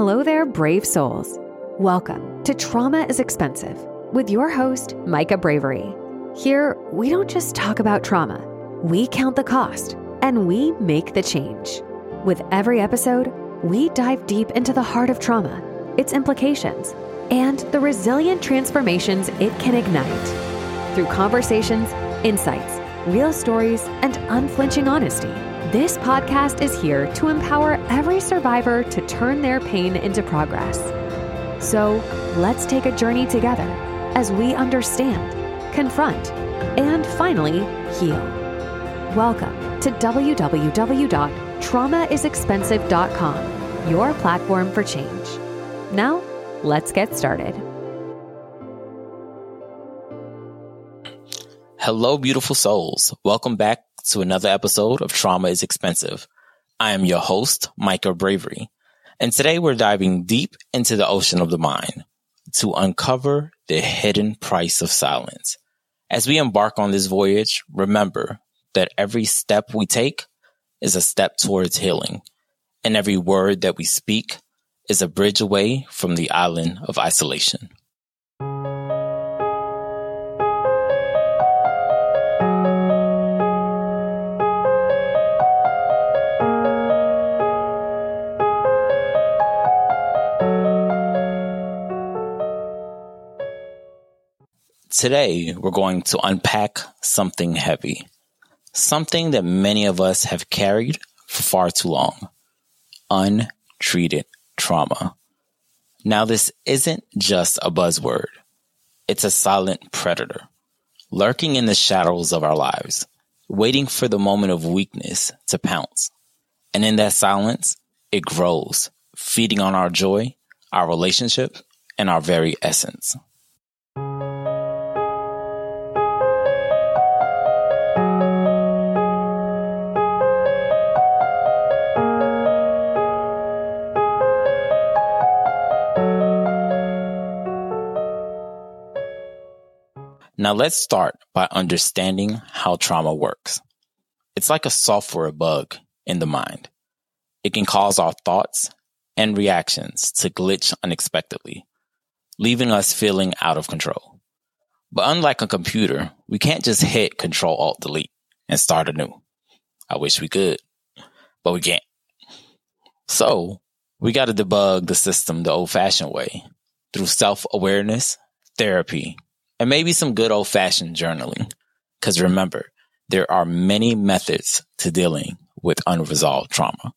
Hello there, brave souls. Welcome to Trauma is Expensive with your host, Micah Bravery. Here, we don't just talk about trauma, we count the cost and we make the change. With every episode, we dive deep into the heart of trauma, its implications, and the resilient transformations it can ignite. Through conversations, insights, real stories, and unflinching honesty this podcast is here to empower every survivor to turn their pain into progress. So let's take a journey together as we understand, confront, and finally heal. Welcome to www.traumaisexpensive.com, your platform for change. Now, let's get started. Hello, beautiful souls. Welcome back to another episode of Trauma is Expensive. I am your host, Micah Bravery, and today we're diving deep into the ocean of the mind to uncover the hidden price of silence. As we embark on this voyage, remember that every step we take is a step towards healing, and every word that we speak is a bridge away from the island of isolation. Today, we're going to unpack something heavy, something that many of us have carried for far too long untreated trauma. Now, this isn't just a buzzword, it's a silent predator lurking in the shadows of our lives, waiting for the moment of weakness to pounce. And in that silence, it grows, feeding on our joy, our relationship, and our very essence. Now let's start by understanding how trauma works. It's like a software bug in the mind. It can cause our thoughts and reactions to glitch unexpectedly, leaving us feeling out of control. But unlike a computer, we can't just hit Control Alt Delete and start anew. I wish we could, but we can't. So we got to debug the system the old fashioned way through self awareness, therapy, and maybe some good old fashioned journaling. Because remember, there are many methods to dealing with unresolved trauma.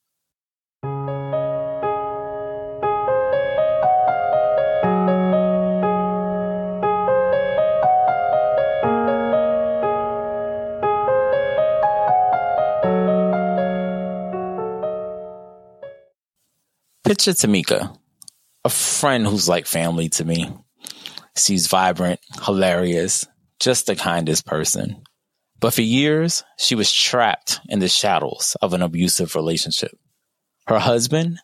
Picture Tamika, a friend who's like family to me. She's vibrant, hilarious, just the kindest person. But for years, she was trapped in the shadows of an abusive relationship. Her husband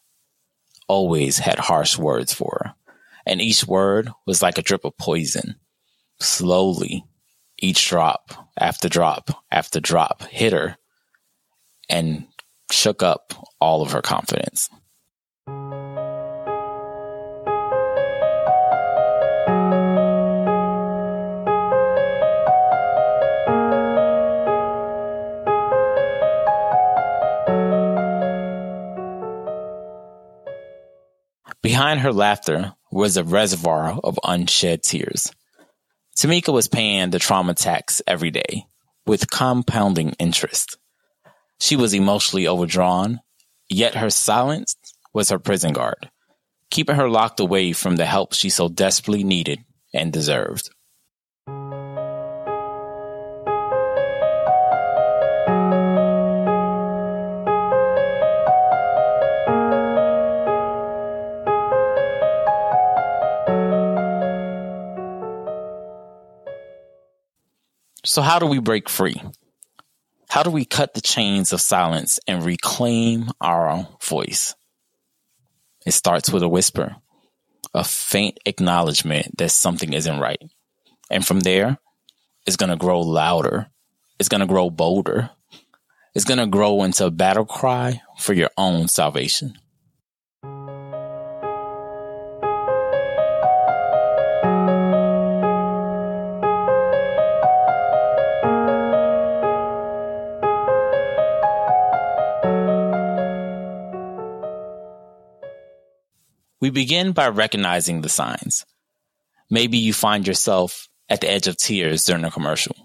always had harsh words for her, and each word was like a drip of poison. Slowly, each drop after drop after drop hit her and shook up all of her confidence. Behind her laughter was a reservoir of unshed tears. Tamika was paying the trauma tax every day with compounding interest. She was emotionally overdrawn, yet her silence was her prison guard, keeping her locked away from the help she so desperately needed and deserved. So, how do we break free? How do we cut the chains of silence and reclaim our voice? It starts with a whisper, a faint acknowledgement that something isn't right. And from there, it's going to grow louder. It's going to grow bolder. It's going to grow into a battle cry for your own salvation. We begin by recognizing the signs. Maybe you find yourself at the edge of tears during a commercial.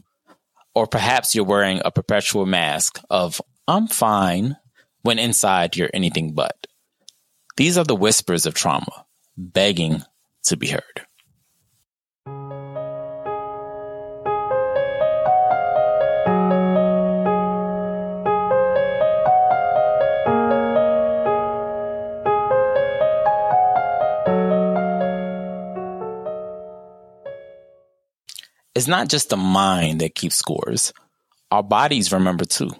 Or perhaps you're wearing a perpetual mask of, I'm fine, when inside you're anything but. These are the whispers of trauma, begging to be heard. It's not just the mind that keeps scores. Our bodies remember too.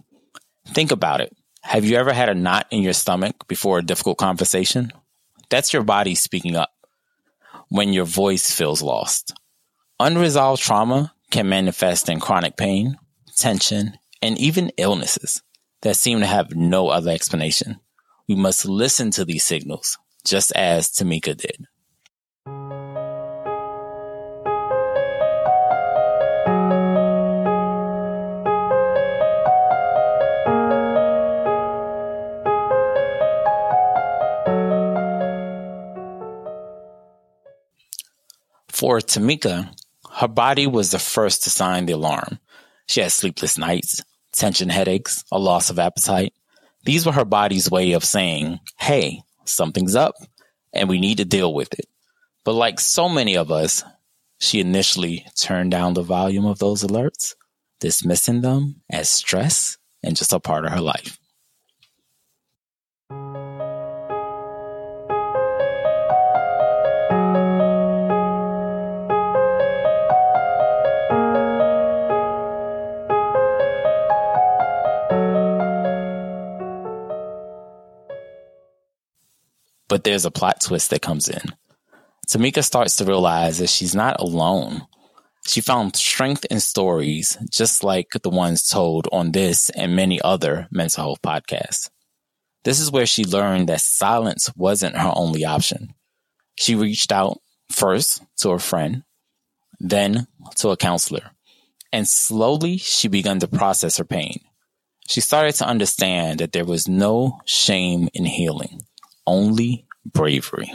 Think about it. Have you ever had a knot in your stomach before a difficult conversation? That's your body speaking up when your voice feels lost. Unresolved trauma can manifest in chronic pain, tension, and even illnesses that seem to have no other explanation. We must listen to these signals, just as Tamika did. For Tamika, her body was the first to sign the alarm. She had sleepless nights, tension headaches, a loss of appetite. These were her body's way of saying, hey, something's up and we need to deal with it. But like so many of us, she initially turned down the volume of those alerts, dismissing them as stress and just a part of her life. There's a plot twist that comes in. Tamika starts to realize that she's not alone. She found strength in stories just like the ones told on this and many other mental health podcasts. This is where she learned that silence wasn't her only option. She reached out first to a friend, then to a counselor, and slowly she began to process her pain. She started to understand that there was no shame in healing only bravery.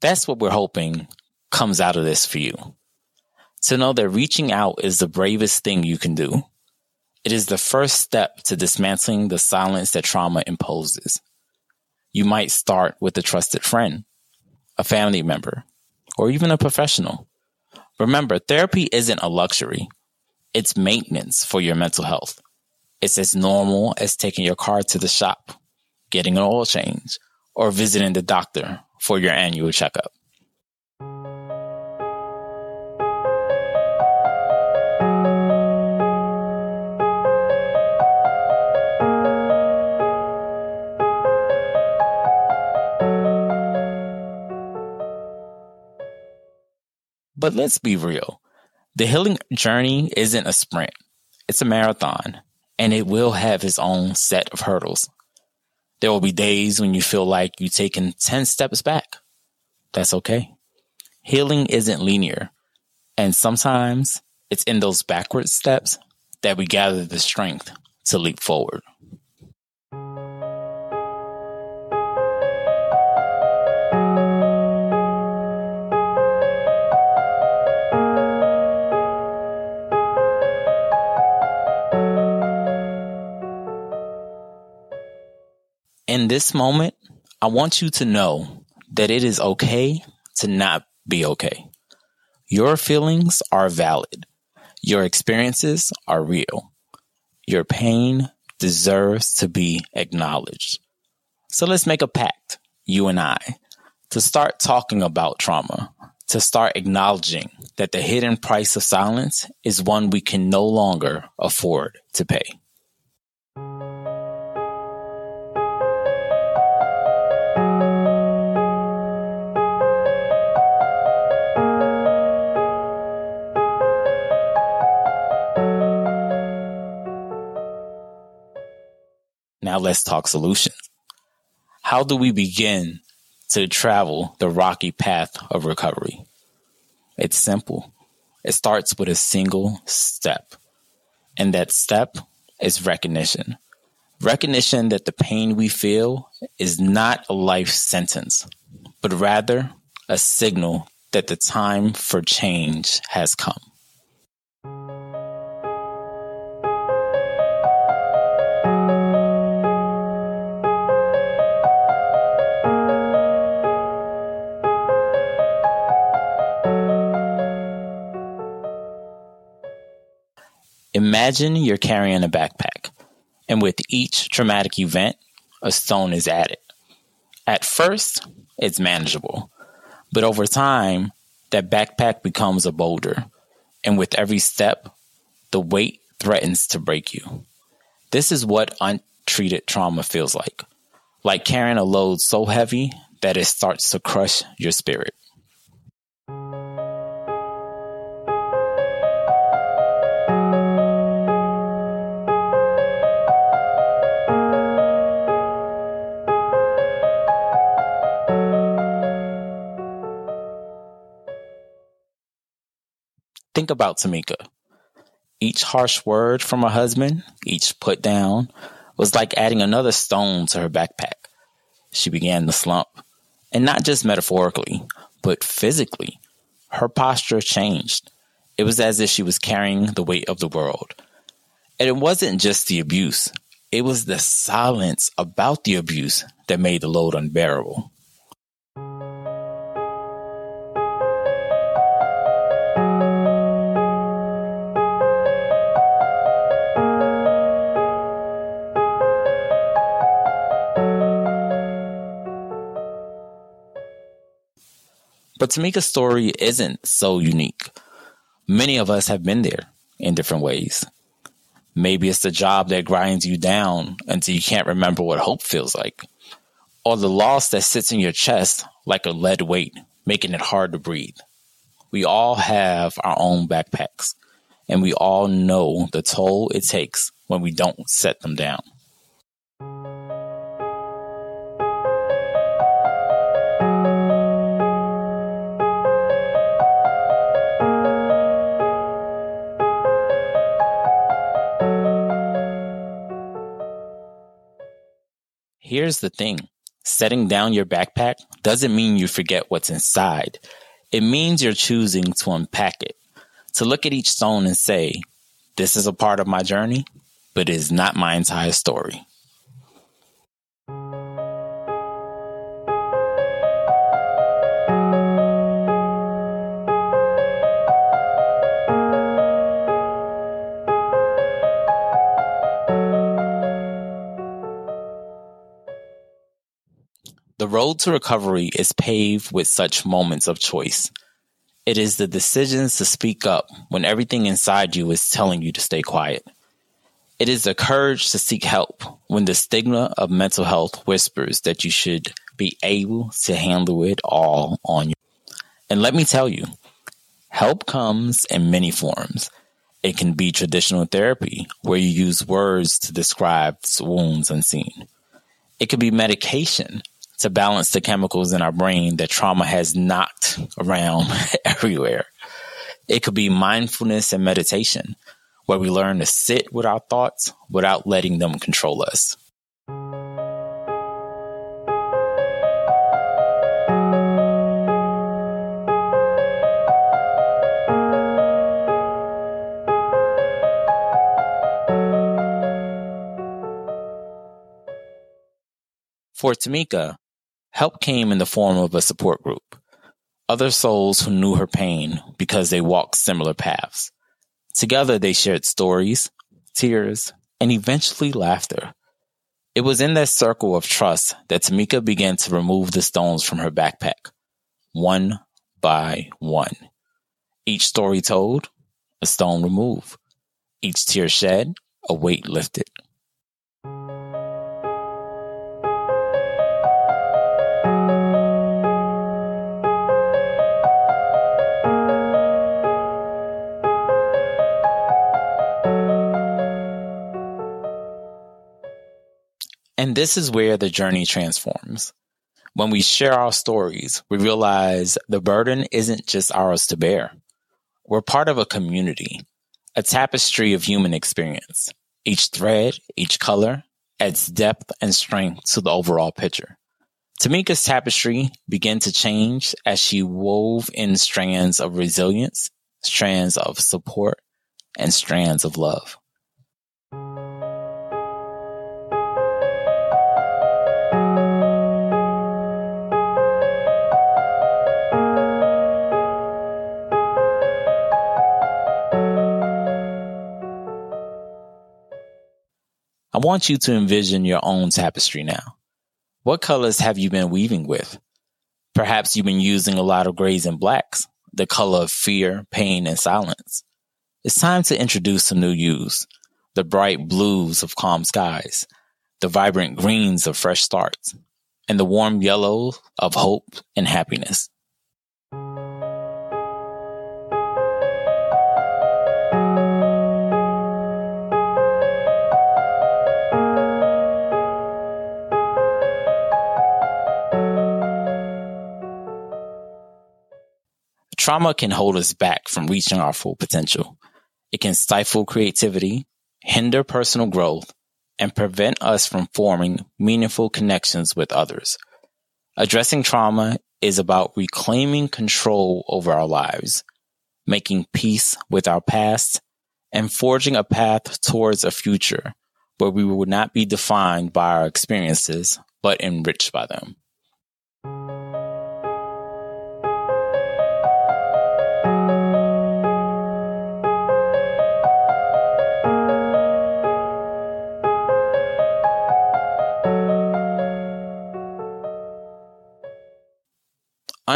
That's what we're hoping comes out of this for you. To know that reaching out is the bravest thing you can do it is the first step to dismantling the silence that trauma imposes. You might start with a trusted friend, a family member, or even a professional. Remember, therapy isn't a luxury. It's maintenance for your mental health. It's as normal as taking your car to the shop, getting an oil change, or visiting the doctor for your annual checkup. But let's be real. The healing journey isn't a sprint. It's a marathon and it will have its own set of hurdles. There will be days when you feel like you've taken 10 steps back. That's okay. Healing isn't linear. And sometimes it's in those backward steps that we gather the strength to leap forward. In this moment, I want you to know that it is okay to not be okay. Your feelings are valid. Your experiences are real. Your pain deserves to be acknowledged. So let's make a pact, you and I, to start talking about trauma, to start acknowledging that the hidden price of silence is one we can no longer afford to pay. Now let's talk solutions. How do we begin to travel the rocky path of recovery? It's simple. It starts with a single step. And that step is recognition. Recognition that the pain we feel is not a life sentence, but rather a signal that the time for change has come. Imagine you're carrying a backpack, and with each traumatic event, a stone is added. At first, it's manageable, but over time, that backpack becomes a boulder, and with every step, the weight threatens to break you. This is what untreated trauma feels like like carrying a load so heavy that it starts to crush your spirit. Think about Tamika. Each harsh word from her husband, each put down, was like adding another stone to her backpack. She began to slump, and not just metaphorically, but physically. Her posture changed. It was as if she was carrying the weight of the world. And it wasn't just the abuse, it was the silence about the abuse that made the load unbearable. But Tamika's story isn't so unique. Many of us have been there in different ways. Maybe it's the job that grinds you down until you can't remember what hope feels like, or the loss that sits in your chest like a lead weight, making it hard to breathe. We all have our own backpacks, and we all know the toll it takes when we don't set them down. Here's the thing. Setting down your backpack doesn't mean you forget what's inside. It means you're choosing to unpack it, to look at each stone and say, this is a part of my journey, but it is not my entire story. Road to recovery is paved with such moments of choice. It is the decisions to speak up when everything inside you is telling you to stay quiet. It is the courage to seek help when the stigma of mental health whispers that you should be able to handle it all on you. And let me tell you, help comes in many forms. It can be traditional therapy, where you use words to describe wounds unseen. It could be medication, to balance the chemicals in our brain that trauma has knocked around everywhere. It could be mindfulness and meditation, where we learn to sit with our thoughts without letting them control us. For Tamika, Help came in the form of a support group, other souls who knew her pain because they walked similar paths. Together they shared stories, tears, and eventually laughter. It was in that circle of trust that Tamika began to remove the stones from her backpack, one by one. Each story told, a stone removed. Each tear shed, a weight lifted. And this is where the journey transforms. When we share our stories, we realize the burden isn't just ours to bear. We're part of a community, a tapestry of human experience. Each thread, each color adds depth and strength to the overall picture. Tamika's tapestry began to change as she wove in strands of resilience, strands of support, and strands of love. Want you to envision your own tapestry now. What colors have you been weaving with? Perhaps you've been using a lot of grays and blacks, the color of fear, pain, and silence. It's time to introduce some new hues, the bright blues of calm skies, the vibrant greens of fresh starts, and the warm yellow of hope and happiness. Trauma can hold us back from reaching our full potential. It can stifle creativity, hinder personal growth, and prevent us from forming meaningful connections with others. Addressing trauma is about reclaiming control over our lives, making peace with our past, and forging a path towards a future where we will not be defined by our experiences, but enriched by them.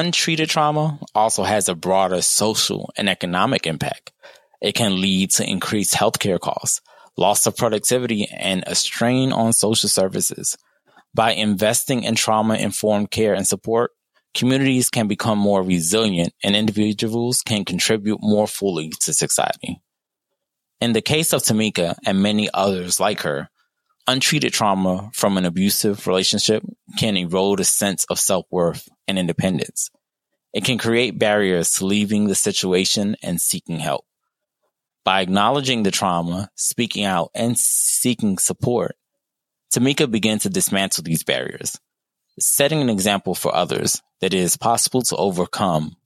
Untreated trauma also has a broader social and economic impact. It can lead to increased healthcare costs, loss of productivity, and a strain on social services. By investing in trauma informed care and support, communities can become more resilient and individuals can contribute more fully to society. In the case of Tamika and many others like her, Untreated trauma from an abusive relationship can erode a sense of self-worth and independence. It can create barriers to leaving the situation and seeking help. By acknowledging the trauma, speaking out, and seeking support, Tamika began to dismantle these barriers, setting an example for others that it is possible to overcome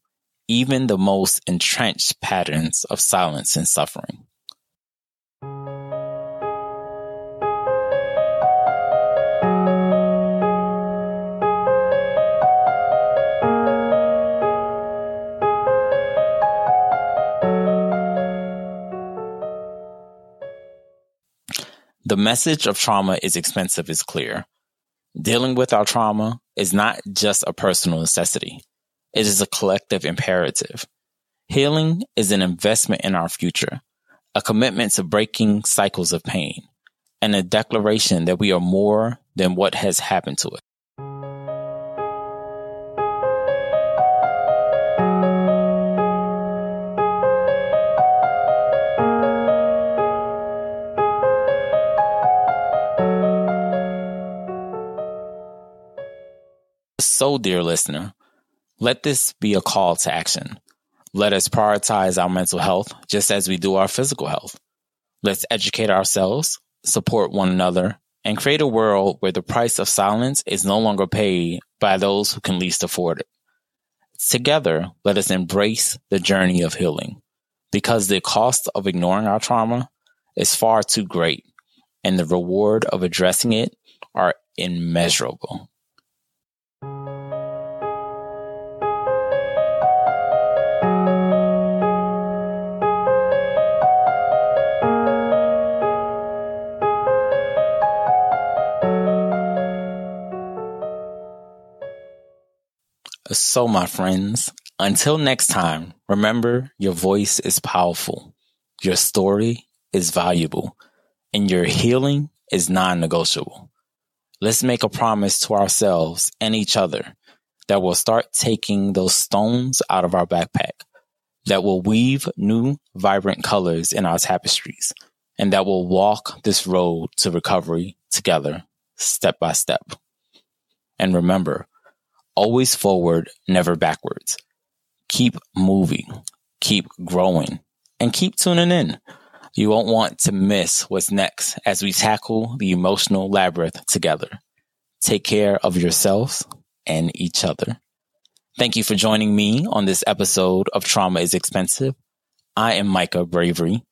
even the most entrenched patterns of silence and suffering. The message of trauma is expensive is clear. Dealing with our trauma is not just a personal necessity. It is a collective imperative. Healing is an investment in our future, a commitment to breaking cycles of pain, and a declaration that we are more than what has happened to us. So, dear listener, let this be a call to action. Let us prioritize our mental health just as we do our physical health. Let's educate ourselves, support one another, and create a world where the price of silence is no longer paid by those who can least afford it. Together, let us embrace the journey of healing because the cost of ignoring our trauma is far too great and the reward of addressing it are immeasurable. So, my friends, until next time, remember your voice is powerful, your story is valuable, and your healing is non negotiable. Let's make a promise to ourselves and each other that we'll start taking those stones out of our backpack, that we'll weave new, vibrant colors in our tapestries, and that we'll walk this road to recovery together step by step. And remember, always forward, never backwards. Keep moving, keep growing, and keep tuning in. You won't want to miss what's next as we tackle the emotional labyrinth together. Take care of yourselves and each other. Thank you for joining me on this episode of Trauma is Expensive. I am Micah Bravery,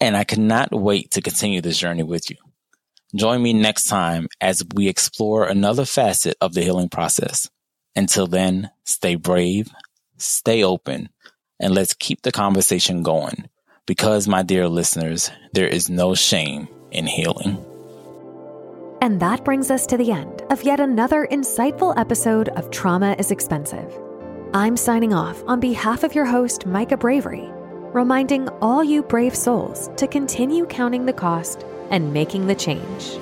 and I cannot wait to continue this journey with you. Join me next time as we explore another facet of the healing process. Until then, stay brave, stay open, and let's keep the conversation going. Because, my dear listeners, there is no shame in healing. And that brings us to the end of yet another insightful episode of Trauma is Expensive. I'm signing off on behalf of your host, Micah Bravery, reminding all you brave souls to continue counting the cost and making the change.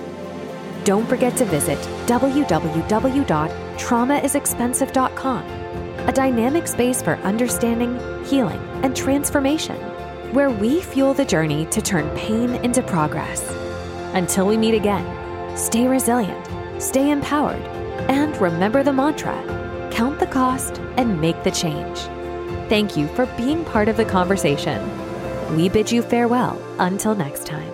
Don't forget to visit www.traumaisexpensive.com, a dynamic space for understanding, healing, and transformation, where we fuel the journey to turn pain into progress. Until we meet again, stay resilient, stay empowered, and remember the mantra count the cost and make the change. Thank you for being part of the conversation. We bid you farewell until next time.